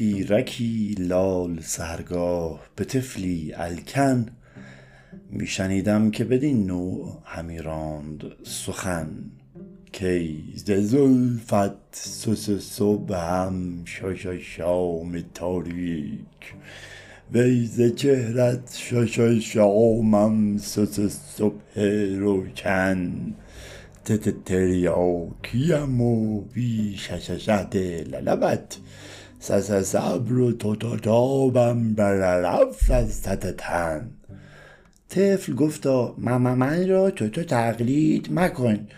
پیرکی لال سحرگاه به طفلی الکن می شنیدم که بدین نوع همی راند سخن. کای ز زلفت صبحم شاشاشام تاریک. وی ز چهرت سس صبح روشن. تریاکیم و بی للبت سسسبر و تاتاتابم بررف از تتتن طفل گفتا مممن را توتو تقلید مکن.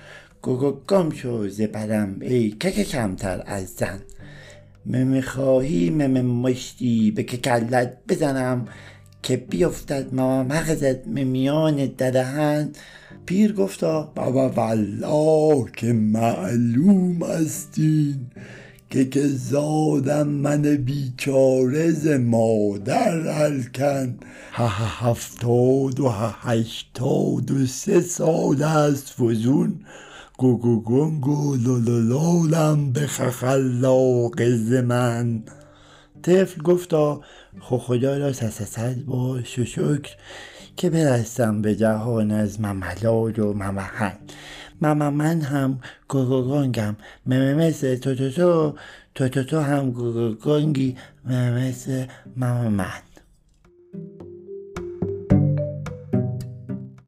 گم شو ز برم ای کک کمتر از زن. مه خواهی مه مشتی به کلت بزنم که بیفتد مغزت به میان ددهن. پیر گفتا بابا والله که معلوم است این. که که زادم من بیچاره ز مادر الکن. هفتاد و هشتاد و سه سال است فزون. گگگنگ و لالولالم به خخلاق ز من طفل گفتا خو خدا را سسصد باش و شکر که برستم به جهان از مملال و ممحن مممن هم گگگنگم ممه مثل توتوتو توتوتو هم گگگنگی ممه مثل مممن.